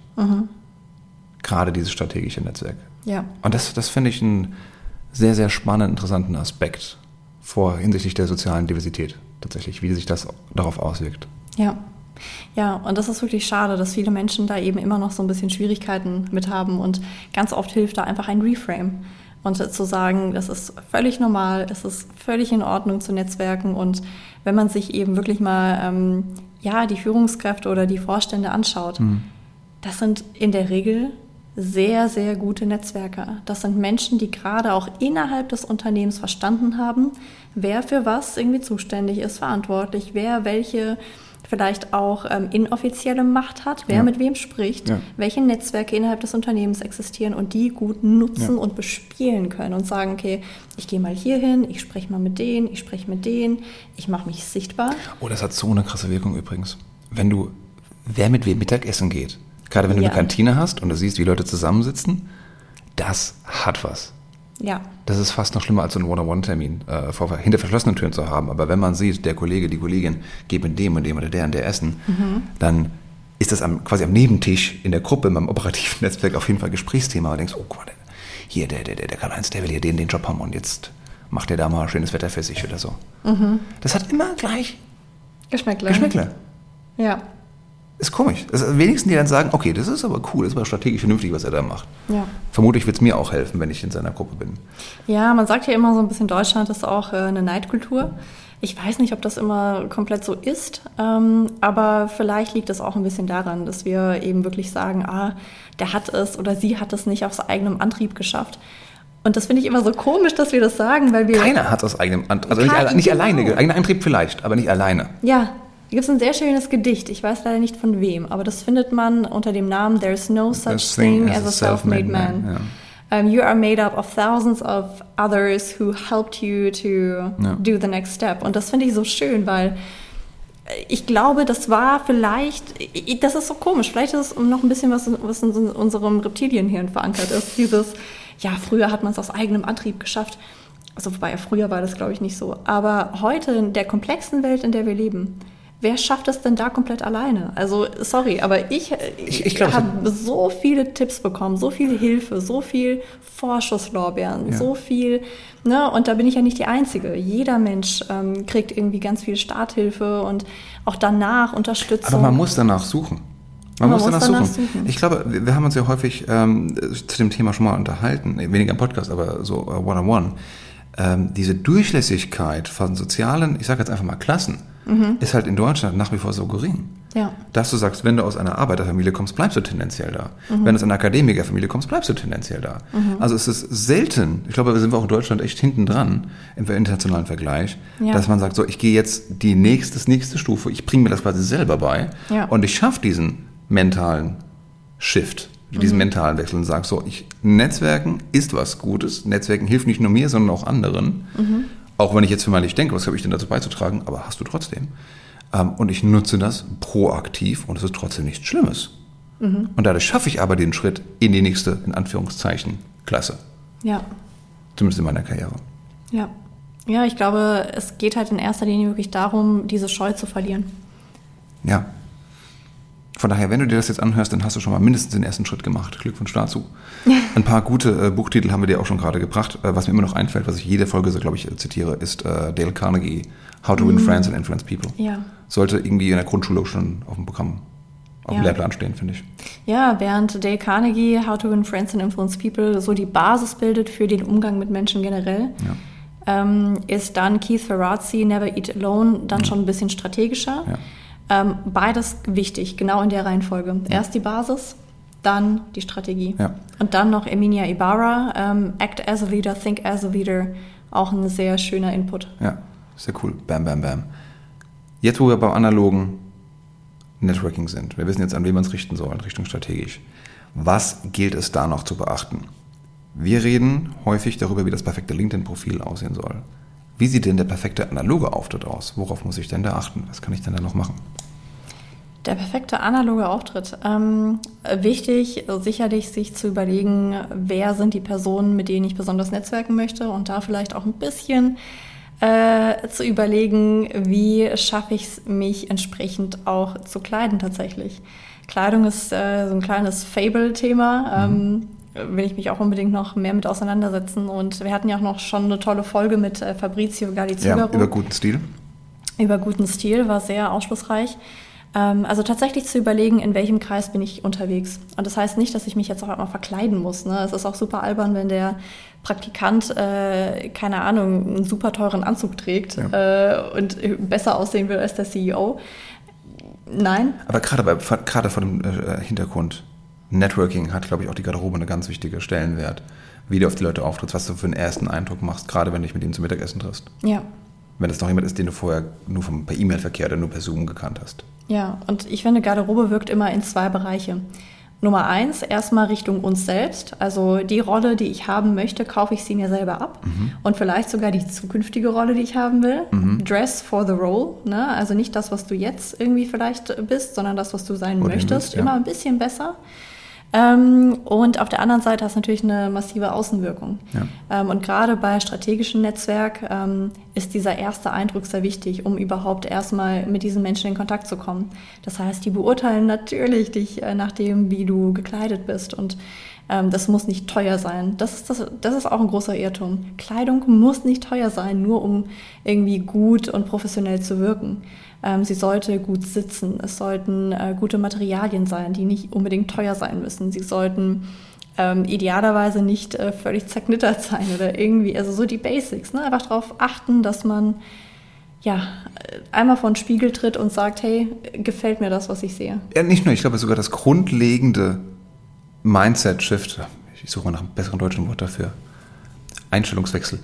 Gerade dieses strategische Netzwerk. Ja. Und das, das finde ich einen sehr, sehr spannenden, interessanten Aspekt vor hinsichtlich der sozialen Diversität tatsächlich, wie sich das darauf auswirkt. Ja. Ja, und das ist wirklich schade, dass viele Menschen da eben immer noch so ein bisschen Schwierigkeiten mit haben. Und ganz oft hilft da einfach ein Reframe. Und zu sagen, das ist völlig normal, es ist völlig in Ordnung zu netzwerken. Und wenn man sich eben wirklich mal ähm, ja, die Führungskräfte oder die Vorstände anschaut, das sind in der Regel sehr, sehr gute Netzwerker. Das sind Menschen, die gerade auch innerhalb des Unternehmens verstanden haben, wer für was irgendwie zuständig ist, verantwortlich, wer welche vielleicht auch ähm, inoffizielle Macht hat, wer Ja. mit wem spricht, Ja. welche Netzwerke innerhalb des Unternehmens existieren und die gut nutzen Ja. und bespielen können und sagen, okay, ich gehe mal hier hin, ich spreche mal mit denen, ich spreche mit denen, ich mache mich sichtbar. Oh, das hat so eine krasse Wirkung übrigens. Wenn du, wer mit wem Mittagessen geht, gerade wenn du eine Kantine hast und du siehst, wie Leute zusammensitzen, das hat was. Ja, Das ist fast noch schlimmer als so einen One-on-One-Termin äh, vor, hinter verschlossenen Türen zu haben. Aber wenn man sieht, der Kollege, die Kollegin geht mit dem und dem oder der und der essen, dann ist das am, quasi am Nebentisch in der Gruppe, beim operativen Netzwerk auf jeden Fall Gesprächsthema. Und denkst, oh der, hier, der, der, der, der Karl-Heinz, der will hier den, den Job haben und jetzt macht der da mal schönes Wetter für sich oder so. Das hat immer gleich Geschmäckle. Geschmäckle. Ja, Ist komisch. Das ist wenigstens die dann sagen, okay, das ist aber cool, das ist aber strategisch vernünftig, was er da macht. ja. Vermutlich wird es mir auch helfen, wenn ich in seiner Gruppe bin. Ja, man sagt ja immer so ein bisschen, Deutschland ist auch äh, eine Neidkultur. Ich weiß nicht, ob das immer komplett so ist, ähm, aber vielleicht liegt es auch ein bisschen daran, dass wir eben wirklich sagen, ah, der hat es oder sie hat es nicht aus eigenem Antrieb geschafft. Und das finde ich immer so komisch, dass wir das sagen, weil wir... Keiner hat es aus eigenem Antrieb, also nicht, alle- nicht genau. alleine, eigener Antrieb vielleicht, aber nicht alleine. Ja, da gibt es ein sehr schönes Gedicht. Ich weiß leider nicht von wem, aber das findet man unter dem Namen There's no such thing as a self-made man. Um, you are made up of thousands of others who helped you to Ja. do the next step. Und das finde ich so schön, weil ich glaube, das war vielleicht, ich- das ist so komisch, vielleicht ist es noch ein bisschen was, was in unserem Reptilienhirn verankert ist. Dieses, ja, früher hat man es aus eigenem Antrieb geschafft. Also wobei, früher war das, glaube ich, nicht so. Aber heute in der komplexen Welt, in der wir leben, wer schafft es denn da komplett alleine? Also, sorry, aber ich, Ich- ich habe so viele Tipps bekommen, so viel Hilfe, so viel Vorschusslorbeeren, Ja. so viel, ne? Und da bin ich ja nicht die Einzige. Jeder Mensch ähm, kriegt irgendwie ganz viel Starthilfe und auch danach Unterstützung. Aber man muss danach suchen. Man, Man muss, muss danach, danach suchen. suchen. Ich glaube, wir, haben uns ja häufig ähm, zu dem Thema schon mal unterhalten, weniger im Podcast, aber so äh, one-on-one. Ähm, diese Durchlässigkeit von sozialen, ich sage jetzt einfach mal Klassen, ist halt in Deutschland nach wie vor so gering. Ja. Dass du sagst, wenn du aus einer Arbeiterfamilie kommst, bleibst du tendenziell da. Wenn du aus einer Akademikerfamilie kommst, bleibst du tendenziell da. Also es ist selten, ich glaube, wir sind auch in Deutschland echt hinten dran im internationalen Vergleich, Ja. dass man sagt, so, ich gehe jetzt die nächste, nächste Stufe, ich bringe mir das quasi selber bei Ja. und ich schaffe diesen mentalen Shift, diesen mentalen Wechsel und sage so, ich, Netzwerken ist was Gutes, Netzwerken hilft nicht nur mir, sondern auch anderen. Auch wenn ich jetzt für mal nicht denke, was habe ich denn dazu beizutragen, aber hast du trotzdem. Ähm, und ich nutze das proaktiv und es ist trotzdem nichts Schlimmes. Und dadurch schaffe ich aber den Schritt in die nächste, in Anführungszeichen, Klasse. Ja. Zumindest in meiner Karriere. Ja. Ja, ich glaube, es geht halt in erster Linie wirklich darum, diese Scheu zu verlieren. Ja. Von daher, wenn du dir das jetzt anhörst, dann hast du schon mal mindestens den ersten Schritt gemacht. Glückwunsch dazu. Ein paar gute äh, Buchtitel haben wir dir auch schon gerade gebracht. Äh, was mir immer noch einfällt, was ich jede Folge so, glaube ich, zitiere, ist äh, Dale Carnegie, How to Win mhm. Friends and Influence People. Ja. Sollte irgendwie in der Grundschule schon auf dem Programm, auf ja. dem Lehrplan stehen, finde ich. Ja, während Dale Carnegie, How to Win Friends and Influence People so die Basis bildet für den Umgang mit Menschen generell. Ja. Ähm, ist dann Keith Ferrazzi, Never Eat Alone, dann mhm. schon ein bisschen strategischer. Ja. Ähm, beides wichtig, genau in der Reihenfolge. Ja. Erst die Basis, dann die Strategie. Ja. Und dann noch Emilia Ibarra, ähm, Act as a Leader, Think as a Leader, auch ein sehr schöner Input. Ja, sehr cool. Bam, bam, bam. Jetzt, wo wir beim analogen Networking sind, wir wissen jetzt, an wen man es richten soll, in Richtung strategisch. Was gilt es da noch zu beachten? Wir reden häufig darüber, wie das perfekte LinkedIn-Profil aussehen soll. Wie sieht denn der perfekte analoge Auftritt aus? Worauf muss ich denn da achten? Was kann ich denn da noch machen? Der perfekte analoge Auftritt. Ähm, wichtig, sicherlich sich zu überlegen, wer sind die Personen, mit denen ich besonders netzwerken möchte und da vielleicht auch ein bisschen äh, zu überlegen, wie schaffe ich es, mich entsprechend auch zu kleiden tatsächlich. Kleidung ist äh, so ein kleines Fable-Thema. Mhm. Ähm, will ich mich auch unbedingt noch mehr mit auseinandersetzen. Und wir hatten ja auch noch schon eine tolle Folge mit äh, Fabrizio Galizugaro. Ja, über guten Stil. Über guten Stil, war sehr aufschlussreich. Ähm, also tatsächlich zu überlegen, in welchem Kreis bin ich unterwegs. Und das heißt nicht, dass ich mich jetzt auch einmal verkleiden muss. Ne? Es ist auch super albern, wenn der Praktikant, äh, keine Ahnung, einen super teuren Anzug trägt ja. äh, und besser aussehen will als der CEO. Nein. Aber gerade, bei, gerade vor dem äh, Hintergrund Networking hat, glaube ich, auch die Garderobe einen ganz wichtigen Stellenwert. Wie du auf die Leute auftrittst, was du für einen ersten Eindruck machst, gerade wenn du dich mit ihnen zum Mittagessen triffst. Ja. Wenn es noch jemand ist, den du vorher nur vom, per E-Mail-Verkehr oder nur per Zoom gekannt hast. Ja, und ich finde, Garderobe wirkt immer in zwei Bereiche. Nummer eins, erstmal Richtung uns selbst. Also die Rolle, die ich haben möchte, kaufe ich sie mir selber ab. Mhm. Und vielleicht sogar die zukünftige Rolle, die ich haben will. Mhm. Dress for the role. Ne? Also nicht das, was du jetzt irgendwie vielleicht bist, sondern das, was du sein Oder möchtest. Bist, ja. Immer ein bisschen besser. Ähm, und auf der anderen Seite hast du natürlich eine massive Außenwirkung. Ja. Ähm, und gerade bei strategischen Netzwerk ähm, ist dieser erste Eindruck sehr wichtig, um überhaupt erstmal mit diesen Menschen in Kontakt zu kommen. Das heißt, die beurteilen natürlich dich äh, nach dem, wie du gekleidet bist. Und ähm, das muss nicht teuer sein. Das ist, das, das ist auch ein großer Irrtum. Kleidung muss nicht teuer sein, nur um irgendwie gut und professionell zu wirken. Ähm, sie sollte gut sitzen. Es sollten äh, gute Materialien sein, die nicht unbedingt teuer sein müssen. Sie sollten ähm, idealerweise nicht äh, völlig zerknittert sein oder irgendwie, also so die Basics. Ne? Einfach darauf achten, dass man ja, einmal vor den Spiegel tritt und sagt, hey, gefällt mir das, was ich sehe. Ja, nicht nur, ich glaube sogar das grundlegende Mindset-Shift, ich suche mal nach einem besseren deutschen Wort dafür, Einstellungswechsel,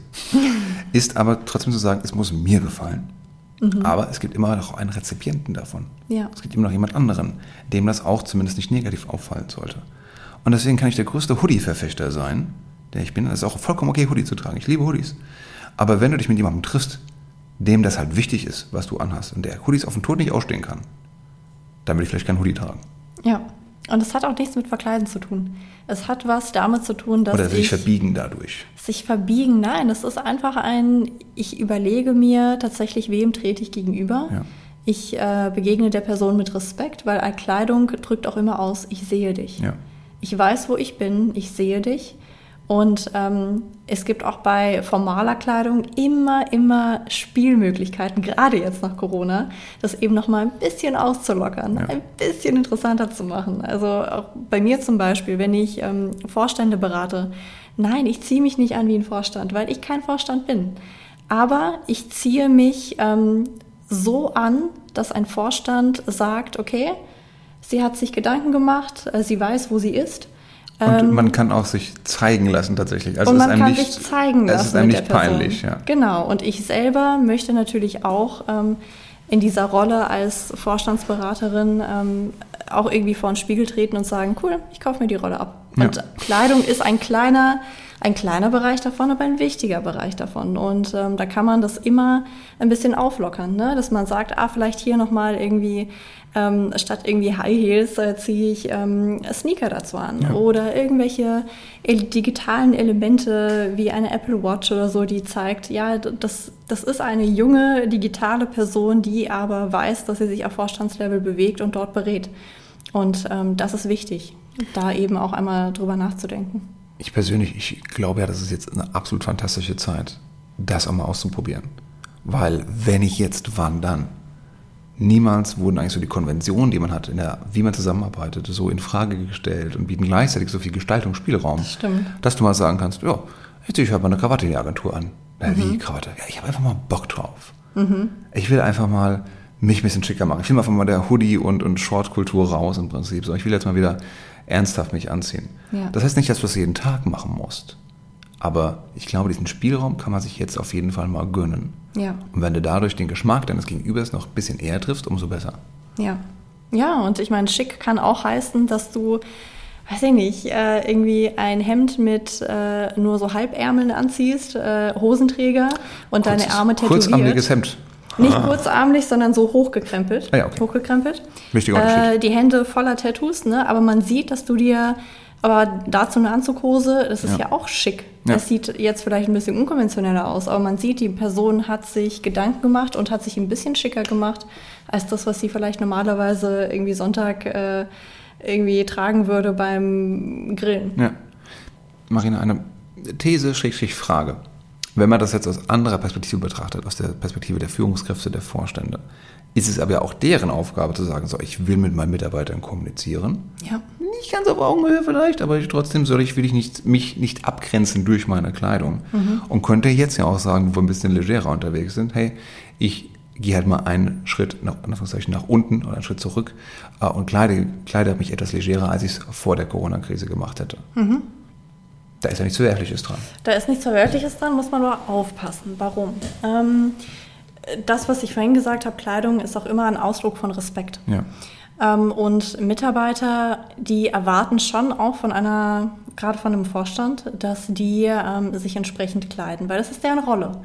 ist aber trotzdem zu sagen, es muss mir gefallen. Mhm. Aber es gibt immer noch einen Rezipienten davon. Ja. Es gibt immer noch jemand anderen, dem das auch zumindest nicht negativ auffallen sollte. Und deswegen kann ich der größte Hoodie-Verfechter sein, der ich bin. Es ist auch vollkommen okay, Hoodie zu tragen. Ich liebe Hoodies. Aber wenn du dich mit jemandem triffst, dem das halt wichtig ist, was du anhast, und der Hoodies auf den Tod nicht ausstehen kann, dann würde ich vielleicht keinen Hoodie tragen. Ja. Und es hat auch nichts mit Verkleiden zu tun. Es hat was damit zu tun, dass. Oder sich ich, verbiegen dadurch. Sich verbiegen, nein. Es ist einfach ein, ich überlege mir tatsächlich, wem trete ich gegenüber. Ja. Ich äh, begegne der Person mit Respekt, weil Kleidung drückt auch immer aus, ich sehe dich. Ja. Ich weiß, wo ich bin, ich sehe dich. Und ähm, es gibt auch bei formaler Kleidung immer, immer Spielmöglichkeiten, gerade jetzt nach Corona, das eben noch mal ein bisschen auszulockern, ja. ein bisschen interessanter zu machen. Also auch bei mir zum Beispiel, wenn ich ähm, Vorstände berate, nein, ich ziehe mich nicht an wie ein Vorstand, weil ich kein Vorstand bin. Aber ich ziehe mich ähm, so an, dass ein Vorstand sagt, okay, sie hat sich Gedanken gemacht, äh, sie weiß, wo sie ist und ähm, man kann auch sich zeigen lassen tatsächlich. Also und man kann nicht, sich zeigen lassen. Es ist einem nicht peinlich, ja. Genau. Und ich selber möchte natürlich auch ähm, in dieser Rolle als Vorstandsberaterin ähm, auch irgendwie vor den Spiegel treten und sagen, cool, ich kaufe mir die Rolle ab. Ja. Und Kleidung ist ein kleiner, ein kleiner Bereich davon, aber ein wichtiger Bereich davon. Und ähm, da kann man das immer ein bisschen auflockern, ne? dass man sagt, ah, vielleicht hier nochmal irgendwie ähm, statt irgendwie High Heels äh, ziehe ich ähm, Sneaker dazu an ja. oder irgendwelche digitalen Elemente wie eine Apple Watch oder so, die zeigt, ja, das, das ist eine junge digitale Person, die aber weiß, dass sie sich auf Vorstandslevel bewegt und dort berät. Und ähm, das ist wichtig, da eben auch einmal drüber nachzudenken. Ich persönlich, ich glaube ja, das ist jetzt eine absolut fantastische Zeit, das auch mal auszuprobieren. Weil wenn ich jetzt, wann dann? Niemals wurden eigentlich so die Konventionen, die man hat, in der, wie man zusammenarbeitet, so in Frage gestellt und bieten gleichzeitig so viel Gestaltungsspielraum, Das stimmt. dass du mal sagen kannst, ja, jetzt ziehe ich halt mal eine Krawatte in die Agentur an. Na, Mhm. wie Krawatte? Ja, ich habe einfach mal Bock drauf. Ich will einfach mal mich ein bisschen schicker machen. Ich will einfach mal der Hoodie- und, und Short-Kultur raus im Prinzip. So, ich will jetzt mal wieder ernsthaft mich anziehen. Ja. Das heißt nicht, dass du das jeden Tag machen musst. Aber ich glaube, diesen Spielraum kann man sich jetzt auf jeden Fall mal gönnen. Ja, Und wenn du dadurch den Geschmack deines Gegenübers noch ein bisschen eher triffst, umso besser. ja. Ja, und ich meine, schick kann auch heißen, dass du, weiß ich nicht, äh, irgendwie ein Hemd mit äh, nur so Halbärmeln anziehst, äh, Hosenträger und deine Kurzes- Arme tätowiert. Kurzarmiges Hemd. Nicht kurzarmlich, sondern so hochgekrempelt. Ah ja, okay. Hochgekrempelt. Wichtiger Unterschied. Äh, die Hände voller Tattoos, ne? aber man sieht, dass du dir, aber dazu eine Anzughose, das ist Ja. ja, auch schick. Ja. Das sieht jetzt vielleicht ein bisschen unkonventioneller aus, aber man sieht, die Person hat sich Gedanken gemacht und hat sich ein bisschen schicker gemacht, als das, was sie vielleicht normalerweise irgendwie Sonntag äh, irgendwie tragen würde beim Grillen. Ja. Marina, eine These, Schrägstrich Frage. Wenn man das jetzt aus anderer Perspektive betrachtet, aus der Perspektive der Führungskräfte, der Vorstände, ist es aber ja auch deren Aufgabe zu sagen, so, ich will mit meinen Mitarbeitern kommunizieren. Ja. Nicht ganz auf Augenhöhe vielleicht, aber ich, trotzdem soll ich, will ich nicht, mich nicht abgrenzen durch meine Kleidung. Und könnte jetzt ja auch sagen, wo wir ein bisschen legerer unterwegs sind, hey, ich gehe halt mal einen Schritt nach, nach unten oder einen Schritt zurück äh, und kleide, kleide mich etwas legerer, als ich es vor der Corona-Krise gemacht hätte. Da ist ja nichts Verwerfliches dran. Da ist nichts Verwerfliches dran, muss man nur aufpassen. Warum? Ähm, das, was ich vorhin gesagt habe, Kleidung ist auch immer ein Ausdruck von Respekt. Ja. Ähm, und Mitarbeiter, die erwarten schon auch von einer, gerade von einem Vorstand, dass die ähm, sich entsprechend kleiden, weil das ist deren Rolle.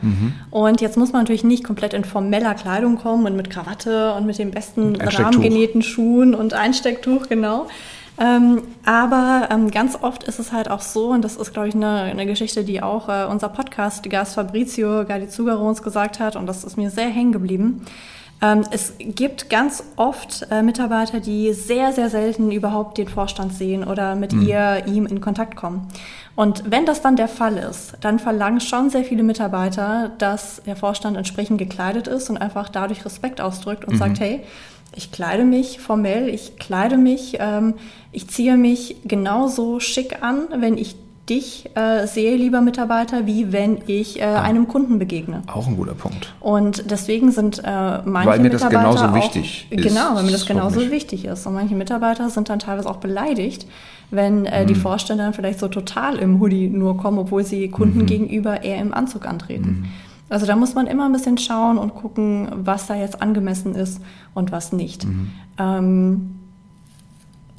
Und jetzt muss man natürlich nicht komplett in formeller Kleidung kommen und mit Krawatte und mit den besten rahmengenähten Schuhen und Einstecktuch, genau. Ähm, aber ähm, ganz oft ist es halt auch so, und das ist, glaube ich, eine, eine Geschichte, die auch äh, unser Podcast-Gast Fabrizio Gardizugaro uns gesagt hat, und das ist mir sehr hängen geblieben. Ähm, es gibt ganz oft äh, Mitarbeiter, die sehr, sehr selten überhaupt den Vorstand sehen oder mit ihr, ihm in Kontakt kommen. Und wenn das dann der Fall ist, dann verlangen schon sehr viele Mitarbeiter, dass der Vorstand entsprechend gekleidet ist und einfach dadurch Respekt ausdrückt und sagt, hey, ich kleide mich formell, ich kleide mich, ähm, ich ziehe mich genauso schick an, wenn ich dich äh, sehe, lieber Mitarbeiter, wie wenn ich äh, einem Kunden begegne. Auch ein guter Punkt. Und deswegen sind äh, manche Weil mir das Mitarbeiter genauso auch, wichtig ist, Genau, weil mir das genauso wichtig ist. Und manche Mitarbeiter sind dann teilweise auch beleidigt, wenn äh, Mhm. die Vorstände dann vielleicht so total im Hoodie nur kommen, obwohl sie Mhm. Kunden gegenüber eher im Anzug antreten. Also da muss man immer ein bisschen schauen und gucken, was da jetzt angemessen ist und was nicht. Mhm. Ähm,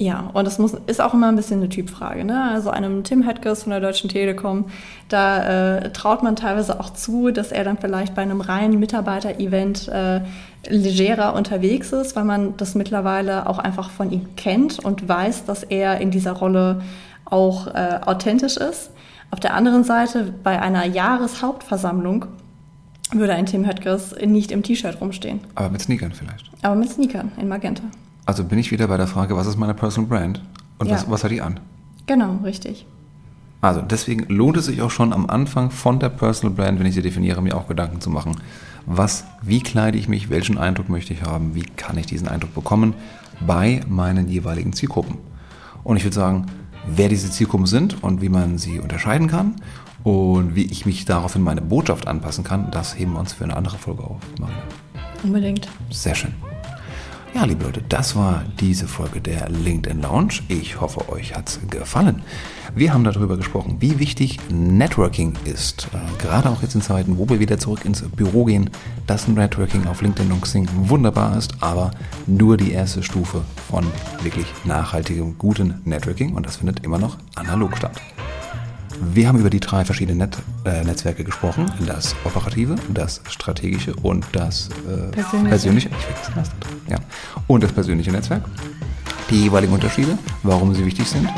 ja, und das muss, ist auch immer ein bisschen eine Typfrage. Ne? Also einem Tim Hedges von der Deutschen Telekom, da äh, traut man teilweise auch zu, dass er dann vielleicht bei einem reinen Mitarbeiter-Event äh, legerer unterwegs ist, weil man das mittlerweile auch einfach von ihm kennt und weiß, dass er in dieser Rolle auch äh, authentisch ist. Auf der anderen Seite, bei einer Jahreshauptversammlung würde ein Tim Höttges nicht im T-Shirt rumstehen, Aber mit Sneakern vielleicht. aber mit Sneakern in Magenta. Also bin ich wieder bei der Frage, was ist meine Personal Brand? Und Ja. was, was hat die an? Genau, richtig. Also deswegen lohnt es sich auch schon am Anfang von der Personal Brand, wenn ich sie definiere, mir auch Gedanken zu machen. Was, wie kleide ich mich, welchen Eindruck möchte ich haben, wie kann ich diesen Eindruck bekommen bei meinen jeweiligen Zielgruppen. Und ich würde sagen, wer diese Zielgruppen sind und wie man sie unterscheiden kann und wie ich mich daraufhin meine Botschaft anpassen kann, das heben wir uns für eine andere Folge auf. Wir. Unbedingt. Sehr schön. Ja, liebe Leute, das war diese Folge der LinkedIn Lounge. Ich hoffe, euch hat's gefallen. Wir haben darüber gesprochen, wie wichtig Networking ist. Äh, gerade auch jetzt in Zeiten, wo wir wieder zurück ins Büro gehen, dass Networking auf LinkedIn und Xing wunderbar ist, aber nur die erste Stufe von wirklich nachhaltigem, guten Networking und das findet immer noch analog statt. Wir haben über die drei verschiedenen Net äh, Netzwerke gesprochen. Das operative, das strategische und das äh, Persönliche. persönliche. Ich vergesse das. Ja. Und das persönliche Netzwerk. Die jeweiligen Unterschiede, warum sie wichtig sind.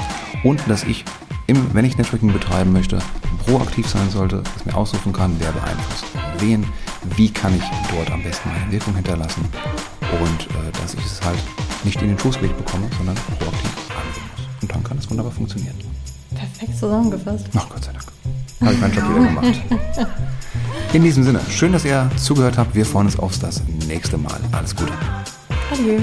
Und dass ich, im, wenn ich Networking betreiben möchte, proaktiv sein sollte, dass mir aussuchen kann, wer beeinflusst wen, wie kann ich dort am besten meine Wirkung hinterlassen. Und äh, dass ich es halt nicht in den Schoß gelegt bekomme, sondern proaktiv angehen muss. Und dann kann es wunderbar funktionieren. Perfekt zusammengefasst. Ach Gott sei Dank. Habe ich meinen Job wieder gemacht. In diesem Sinne, schön, dass ihr zugehört habt. Wir freuen uns auf das nächste Mal. Alles Gute. Adieu.